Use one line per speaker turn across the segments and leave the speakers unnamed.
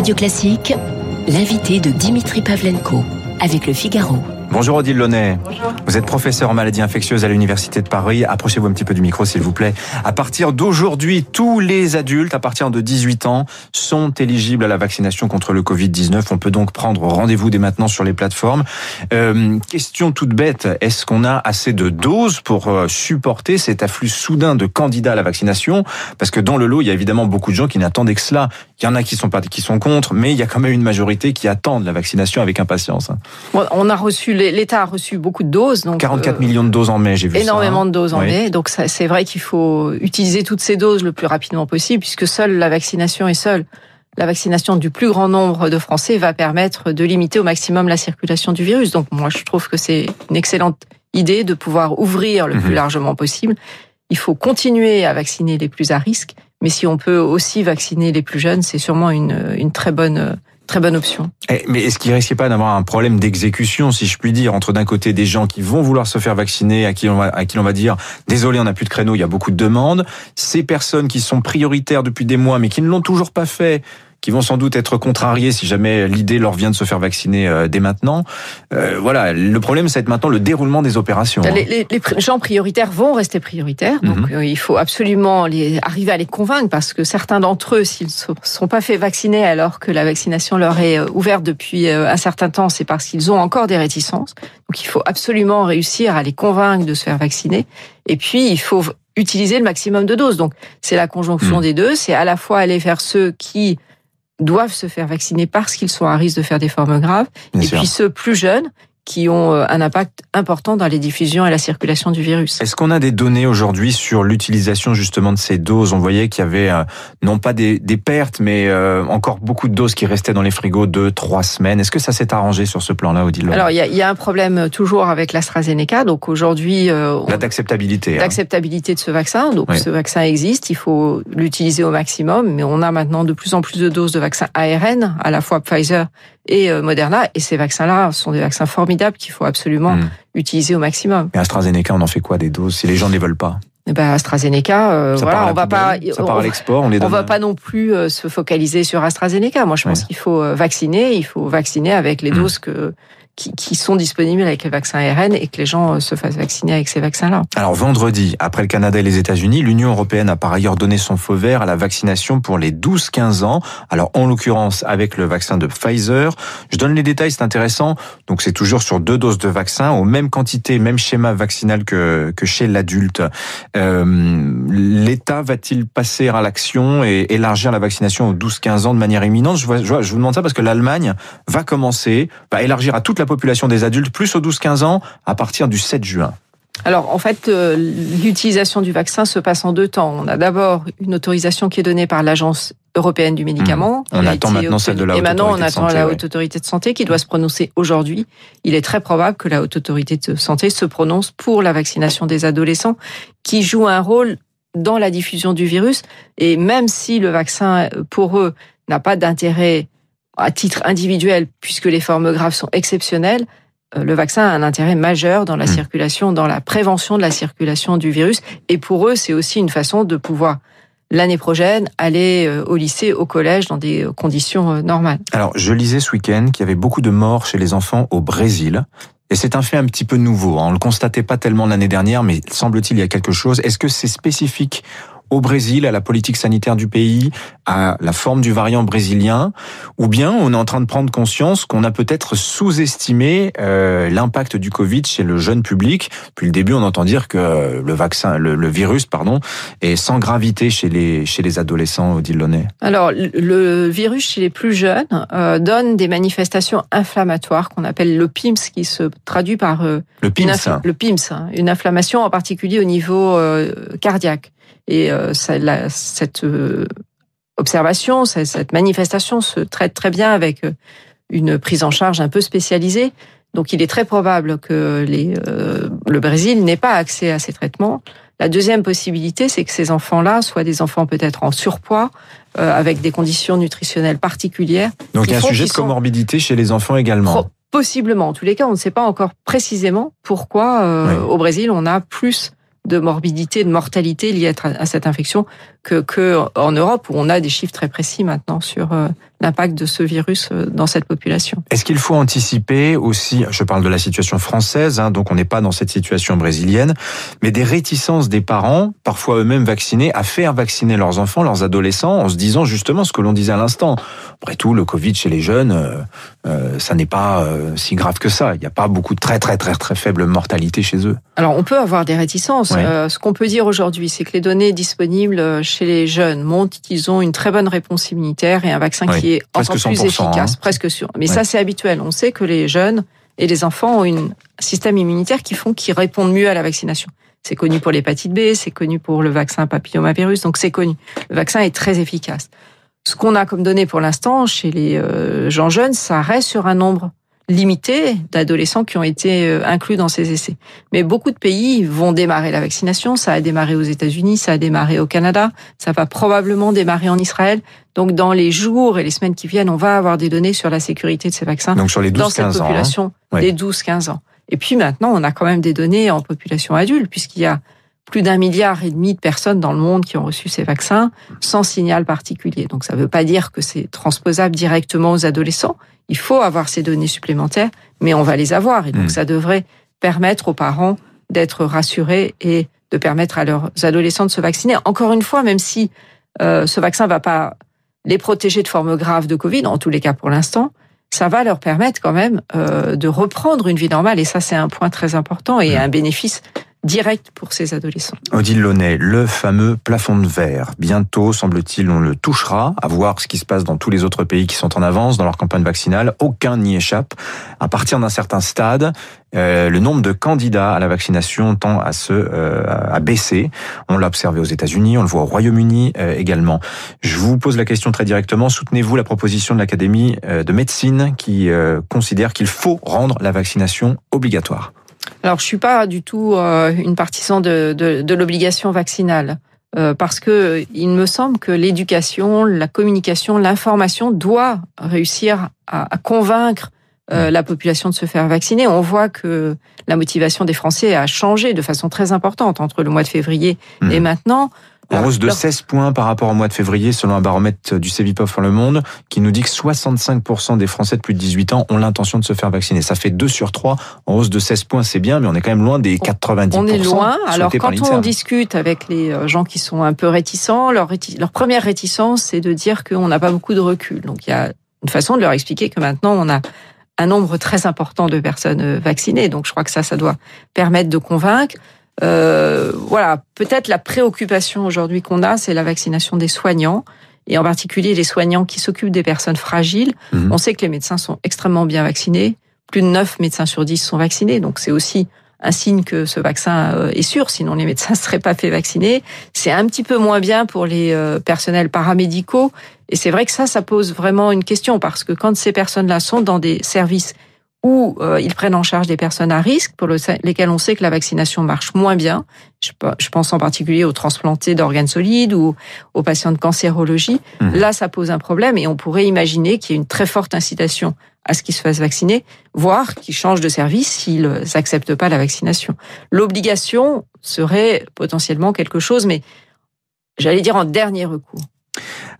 Radio Classique, l'invité de Dimitri Pavlenko avec le Figaro.
Bonjour Odile Launay. Bonjour. Vous êtes professeur en maladies infectieuses à l'Université de Paris. Approchez-vous un petit peu du micro s'il vous plaît. À partir d'aujourd'hui, tous les adultes à partir de 18 ans sont éligibles à la vaccination contre le Covid-19. On peut donc prendre rendez-vous dès maintenant sur les plateformes. Euh, question toute bête, est-ce qu'on a assez de doses pour euh, supporter cet afflux soudain de candidats à la vaccination? Parce que dans le lot, il y a évidemment beaucoup de gens qui n'attendaient que cela. Il y en a qui sont pas qui sont contre, mais il y a quand même une majorité qui attendent la vaccination avec impatience.
on a reçu l'État a reçu beaucoup de doses.
Donc 44 euh, millions de doses en mai, j'ai vu
énormément
ça.
de doses en mai. Donc c'est vrai qu'il faut utiliser toutes ces doses le plus rapidement possible, puisque seule la vaccination est seule la vaccination du plus grand nombre de Français va permettre de limiter au maximum la circulation du virus. Donc moi, je trouve que c'est une excellente idée de pouvoir ouvrir le plus mhm. largement possible. Il faut continuer à vacciner les plus à risque, mais si on peut aussi vacciner les plus jeunes, c'est sûrement une, une très bonne très bonne option.
Eh, mais est-ce qu'il risque pas d'avoir un problème d'exécution, si je puis dire, entre d'un côté des gens qui vont vouloir se faire vacciner, à qui on va, à qui on va dire, désolé, on n'a plus de créneau, il y a beaucoup de demandes, ces personnes qui sont prioritaires depuis des mois, mais qui ne l'ont toujours pas fait, qui vont sans doute être contrariés si jamais l'idée leur vient de se faire vacciner euh, dès maintenant. Euh, voilà, le problème, ça va être maintenant le déroulement des opérations.
Les, les, les gens prioritaires vont rester prioritaires, donc mhm. euh, il faut absolument les, arriver à les convaincre parce que certains d'entre eux, s'ils ne sont pas fait vacciner alors que la vaccination leur est ouverte depuis un certain temps, c'est parce qu'ils ont encore des réticences. Donc il faut absolument réussir à les convaincre de se faire vacciner. Et puis il faut utiliser le maximum de doses. Donc c'est la conjonction mhm. des deux. C'est à la fois aller vers ceux qui doivent se faire vacciner parce qu'ils sont à risque de faire des formes graves, et puis ceux plus jeunes qui ont euh, un impact important dans les diffusions et la circulation du virus.
Est-ce qu'on a des données aujourd'hui sur l'utilisation justement de ces doses? On voyait qu'il y avait euh, non pas des, des pertes, mais euh, encore beaucoup de doses qui restaient dans les frigos deux, trois semaines. Est-ce que ça s'est arrangé sur ce plan-là, Odile
Alors il y, a, il y, a, un problème toujours avec l'AstraZeneca. Donc aujourd'hui,
la d'acceptabilité,
hein. d'acceptabilité de ce vaccin. Donc ce vaccin existe, il faut l'utiliser au maximum, mais on a maintenant de plus en plus de doses de vaccins ARN, à la fois Pfizer et Moderna, et ces vaccins-là sont des vaccins formidables qu'il faut absolument hmm. utiliser au maximum.
Et AstraZeneca, on en fait quoi des doses si les gens ne les veulent pas?
Eh ben AstraZeneca, euh, voilà, on va pas,
ça part à l'export, on les
On va pas non plus euh, se focaliser sur AstraZeneca. Moi, je pense qu'il faut euh, vacciner, il faut vacciner avec les hmm. doses que qui, sont disponibles avec les vaccins ARN et que les gens euh, se fassent vacciner avec ces vaccins-là.
Alors vendredi, après le Canada et les États-Unis, l'Union européenne a par ailleurs donné son feu vert à la vaccination pour les 12-15 ans. Alors en l'occurrence avec le vaccin de Pfizer. Je donne les détails, c'est intéressant. Donc c'est toujours sur deux doses de vaccin, aux mêmes quantités, même schéma vaccinal que, que chez l'adulte. Euh, L'État va-t-il passer à l'action et élargir la vaccination aux 12-15 ans de manière imminente? Je, je, je vous demande ça parce que l'Allemagne va commencer, va élargir à toute la population des adultes plus aux 12-15 ans à partir du 7 juin
alors en fait, euh, l'utilisation du vaccin se passe en deux temps. On a d'abord une autorisation qui est donnée par l'Agence européenne du médicament.
Mmh. On attend maintenant celle de la
Et maintenant, on attend la haute autorité de santé qui doit se prononcer aujourd'hui. Il est très probable que la haute autorité de santé se prononce pour la vaccination des adolescents, qui joue un rôle dans la diffusion du virus. Et même si le vaccin, pour eux, n'a pas d'intérêt à titre individuel, puisque les formes graves sont exceptionnelles, euh, le vaccin a un intérêt majeur dans la mmh. circulation, dans la prévention de la circulation du virus. Et pour eux, c'est aussi une façon de pouvoir l'année prochaine aller euh, au lycée, au collège dans des conditions euh, normales.
Alors, je lisais ce week-end qu'il y avait beaucoup de morts chez les enfants au Brésil. Et c'est un fait un petit peu nouveau. Hein. On le constatait pas tellement l'année dernière, mais semble-t-il il y a quelque chose. Est-ce que c'est spécifique au Brésil, à la politique sanitaire du pays, à la forme du variant brésilien, ou bien on est en train de prendre conscience qu'on a peut-être sous-estimé euh, l'impact du Covid chez le jeune public. Depuis le début, on entend dire que le vaccin, le, virus, pardon, est sans gravité chez les chez les adolescents, Odile Launay.
Alors, le virus chez les plus jeunes euh, donne des manifestations inflammatoires qu'on appelle le PIMS, qui se traduit par euh,
le PIMS,
une, le PIMS, hein, une inflammation en particulier au niveau cardiaque. Et euh, cette euh, observation, cette manifestation se traite très bien avec euh, une prise en charge un peu spécialisée. Donc il est très probable que les, le Brésil n'ait pas accès à ces traitements. La deuxième possibilité, c'est que ces enfants-là soient des enfants peut-être en surpoids, avec des conditions nutritionnelles particulières.
Donc il y a un sujet de comorbidité chez les enfants également.
Possiblement. En tous les cas, on ne sait pas encore précisément pourquoi au Brésil on a plus de morbidité, de mortalité liée à cette infection que, que en Europe où on a des chiffres très précis maintenant sur euh, l'impact de ce virus euh, dans cette population.
Est-ce qu'il faut anticiper aussi, je parle de la situation française, hein, donc on n'est pas dans cette situation brésilienne, mais des réticences des parents, parfois eux-mêmes vaccinés, à faire vacciner leurs enfants, leurs adolescents, en se disant justement ce que l'on disait à l'instant. Après tout, le Covid chez les jeunes, euh, ça n'est pas euh, si grave que ça. Il n'y a pas beaucoup de très très très très faible mortalité chez eux.
Alors on peut avoir des réticences. Euh, ce qu'on peut dire aujourd'hui, c'est que les données disponibles chez les jeunes montrent qu'ils ont une très bonne réponse immunitaire et un vaccin qui est encore plus efficace, hein. presque sûr. Mais ça, c'est habituel. On sait que les jeunes et les enfants ont un système immunitaire qui font qu'ils répondent mieux à la vaccination. C'est connu pour l'hépatite B, c'est connu pour le vaccin papillomavirus, donc c'est connu. Le vaccin est très efficace. Ce qu'on a comme données pour l'instant chez les euh, gens jeunes, ça reste sur un nombre limité d'adolescents qui ont été euh, inclus dans ces essais. Mais beaucoup de pays vont démarrer la vaccination. Ça a démarré aux États-Unis, ça a démarré au Canada, ça va probablement démarrer en Israël. Donc dans les jours et les semaines qui viennent, on va avoir des données sur la sécurité de ces vaccins
Donc sur les 12,
dans cette
hein.
population des 12-15 ans. Et puis maintenant, on a quand même des données en population adulte, puisqu'il y a plus d'un milliard et demi de personnes dans le monde qui ont reçu ces vaccins sans signal particulier. Donc ça ne veut pas dire que c'est transposable directement aux adolescents. Il faut avoir ces données supplémentaires, mais on va les avoir. Et donc, hmm. ça devrait permettre aux parents d'être rassurés et de permettre à leurs adolescents de se vacciner. Encore une fois, même si euh, ce vaccin va pas les protéger de formes graves de Covid, en tous les cas pour l'instant, ça va leur permettre quand même euh, de reprendre une vie normale. Et ça, c'est un point très important et hmm. un bénéfice direct pour ces adolescents.
Odile Launay, le fameux plafond de verre. Bientôt, semble-t-il, on le touchera, à voir ce qui se passe dans tous les autres pays qui sont en avance dans leur campagne vaccinale. Aucun n'y échappe. À partir d'un certain stade, euh, le nombre de candidats à la vaccination tend à se euh, à baisser. On l'a observé aux États-Unis, on le voit au Royaume-Uni euh, également. Je vous pose la question très directement. Soutenez-vous la proposition de l'Académie de médecine qui considère qu'il faut rendre la vaccination obligatoire?
Alors, je suis pas du tout euh, une partisan de, de, de l'obligation vaccinale. Euh, parce que il me semble que l'éducation, la communication, l'information doit réussir à, à convaincre euh, la population de se faire vacciner. On voit que la motivation des Français a changé de façon très importante entre le mois de février et mmh. maintenant.
En hausse de 16 points par rapport au mois de février, selon un baromètre du Cevipof pour le monde, qui nous dit que 65% des Français de plus de 18 ans ont l'intention de se faire vacciner. Ça fait 2 sur 3. En hausse de 16 points, c'est bien, mais on est quand même loin des 90%.
On est loin. Alors, quand on discute avec les euh, gens qui sont un peu réticents, leur, leur première réticence, c'est de dire qu'on n'a pas beaucoup de recul. Donc, il y a une façon de leur expliquer que maintenant, on a un nombre très important de personnes euh, vaccinées. Donc, je crois que ça, ça doit permettre de convaincre. Euh, voilà, peut-être la préoccupation aujourd'hui qu'on a, c'est la vaccination des soignants et en particulier les soignants qui s'occupent des personnes fragiles. Mhm. On sait que les médecins sont extrêmement bien vaccinés. Plus de 9 médecins sur 10 sont vaccinés, donc c'est aussi un signe que ce vaccin euh, est sûr, sinon les médecins ne seraient pas fait vacciner. C'est un petit peu moins bien pour les euh, personnels paramédicaux. Et c'est vrai que ça, ça pose vraiment une question, parce que quand ces personnes-là sont dans des services où euh, ils prennent en charge des personnes à risque pour lesquelles on sait que la vaccination marche moins bien. Je pense en particulier aux transplantés d'organes solides ou aux patients de cancérologie. Mmh. Là, ça pose un problème et on pourrait imaginer qu'il y ait une très forte incitation à ce qu'ils se fassent vacciner, voire qu'ils changent de service s'ils n'acceptent pas la vaccination. L'obligation serait potentiellement quelque chose, mais j'allais dire en dernier recours.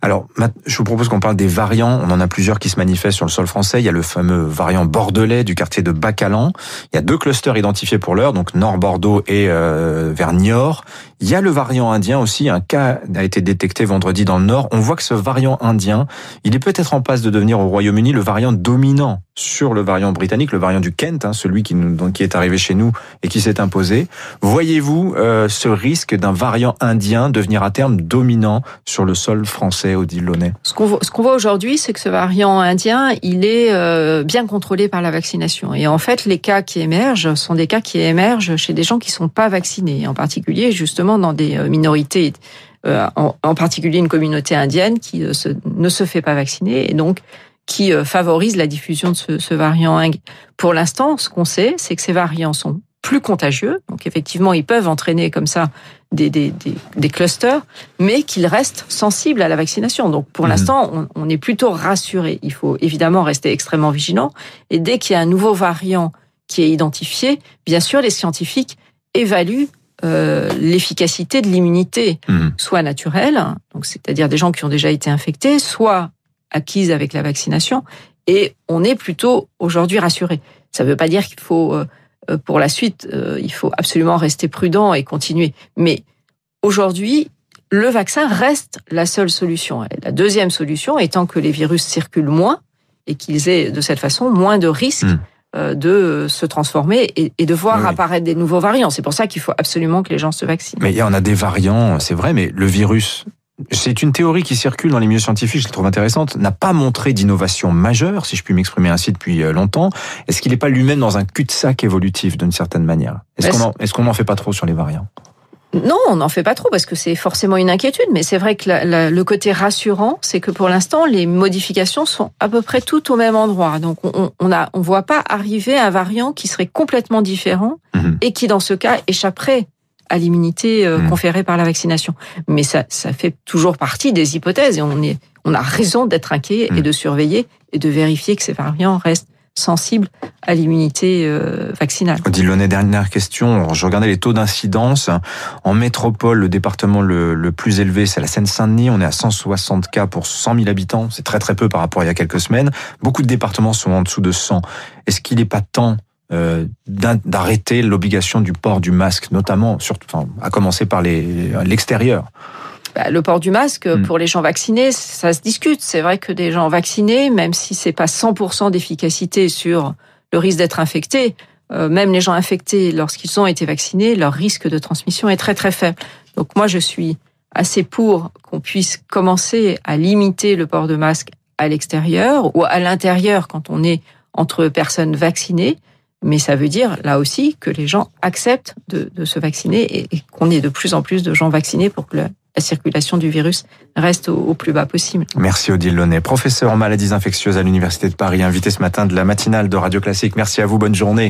Alors, je vous propose qu'on parle des variants. On en a plusieurs qui se manifestent sur le sol français. Il y a le fameux variant bordelais du quartier de Bacalan. Il y a deux clusters identifiés pour l'heure, donc Nord-Bordeaux et euh, vers Niort. Il y a le variant indien aussi. Un cas a été détecté vendredi dans le Nord. On voit que ce variant indien, il est peut-être en passe de devenir au Royaume-Uni le variant dominant sur le variant britannique, le variant du Kent, hein, celui qui, est arrivé chez nous et qui s'est imposé. Voyez-vous euh, ce risque d'un variant indien devenir à terme dominant sur le sol français, Odile Launay?
Ce qu'on voit, aujourd'hui, c'est que ce variant indien, il est euh, bien contrôlé par la vaccination. Et en fait, les cas qui émergent sont des cas qui émergent chez des gens qui sont pas vaccinés, en particulier justement dans des euh, minorités. En, en, particulier une communauté indienne qui ne se fait pas vacciner et donc qui euh, favorise la diffusion de ce, ce variant Pour l'instant, ce qu'on sait, c'est que ces variants sont plus contagieux. Donc effectivement, ils peuvent entraîner comme ça des, des, des, des clusters, mais qu'ils restent sensibles à la vaccination. Donc pour mmh. l'instant, on, on, est plutôt rassuré. Il faut évidemment rester extrêmement vigilant. Et dès qu'il y a un nouveau variant qui est identifié, bien sûr, les scientifiques évaluent euh, l'efficacité de l'immunité,
Hmm.
soit naturelle, donc c'est-à-dire des gens qui ont déjà été infectés, soit acquise avec la vaccination, et on est plutôt aujourd'hui rassuré. Ça ne veut pas dire qu'il faut, euh, euh, pour la suite, euh, il faut absolument rester prudent et continuer. Mais aujourd'hui, le vaccin reste la seule solution. Et la deuxième solution étant que les virus circulent moins et qu'ils aient de cette façon moins de risques
Mm.
Euh, de se transformer et, de voir
Oui,
apparaître des nouveaux variants. C'est pour ça qu'il faut absolument que les gens se vaccinent.
Mais il y en a des variants, c'est vrai, mais le virus, c'est une théorie qui circule dans les milieux scientifiques, je la trouve intéressante, n'a pas montré d'innovation majeure, si je puis m'exprimer ainsi depuis euh, longtemps. Est-ce qu'il n'est pas lui-même dans un cul-de-sac évolutif d'une certaine manière? Est-ce
Est-ce-
qu'on en, est-ce qu'on n'en fait pas trop sur les variants?
Non, on n'en fait pas trop parce que c'est forcément une inquiétude, mais c'est vrai que la- la- le côté rassurant, c'est que pour l'instant, les modifications sont à peu près toutes au même endroit. Donc on on voit pas arriver un variant qui serait complètement différent
Mhm.
et qui, dans ce cas, échapperait à l'immunité euh,
Mhm.
conférée par la vaccination. Mais ça, ça fait toujours partie des hypothèses et on est, on a raison d'être inquiet et
Mhm.
de surveiller et de vérifier que ces variants restent sensibles à l'immunité euh, vaccinale.
Launay, dernière question. Je regardais les taux d'incidence. En métropole, le département le, plus élevé, c'est la Seine-Saint-Denis. On est à 160 cas pour 100 000 habitants. C'est très très peu par rapport à il y a quelques semaines. Beaucoup de départements sont en dessous de 100. Est-ce qu'il n'est pas temps euh, d'arrêter l'obligation du port du masque, notamment, surtout, à commencer par l'extérieur?
Bah, le port du masque
Mm.
pour les gens vaccinés, ça se discute. C'est vrai que des gens vaccinés, même si c'est pas 100% d'efficacité sur le risque d'être infecté, euh, même les gens infectés, lorsqu'ils ont été vaccinés, leur risque de transmission est très très faible. Donc moi, je suis assez pour qu'on puisse commencer à limiter le port de masque à l'extérieur ou à l'intérieur quand on est entre personnes vaccinées. Mais ça veut dire, là aussi, que les gens acceptent de, de se vacciner et, et qu'on ait de plus en plus de gens vaccinés pour que le- la circulation du virus reste au, plus bas possible.
Merci Odile Launay, professeur en maladies infectieuses à l'Université de Paris, invité ce matin de la matinale de Radio Classique. Merci à vous, bonne journée.